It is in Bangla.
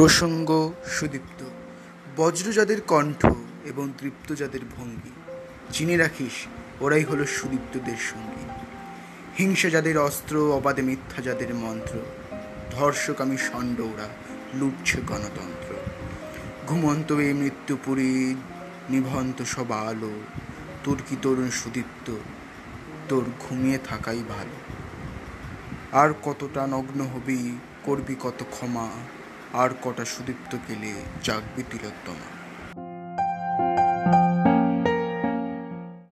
প্রসঙ্গ সুদীপ্ত। বজ্র যাদের কণ্ঠ এবং তৃপ্ত যাদের ভঙ্গি। চিনে রাখিস, ওরাই হলো সুদীপ্তদের সঙ্গী। হিংসা যাদের অস্ত্র, অবাধে মিথ্যা যাদের মন্ত্র। ধর্ষকামী ষণ্ড ওরা লুটছে গণতন্ত্র। ঘুমন্ত এই মৃত্যুপুরী, নিভন্ত সব আলো। তোর কি তরুণ সুদীপ্ত? তোর ঘুমিয়ে থাকাই ভালো। আর কতটা নগ্ন হবি, করবি কত ক্ষমা? আর কটা সুদীপ্ত কেলে জাগবে তিলোত্তমা।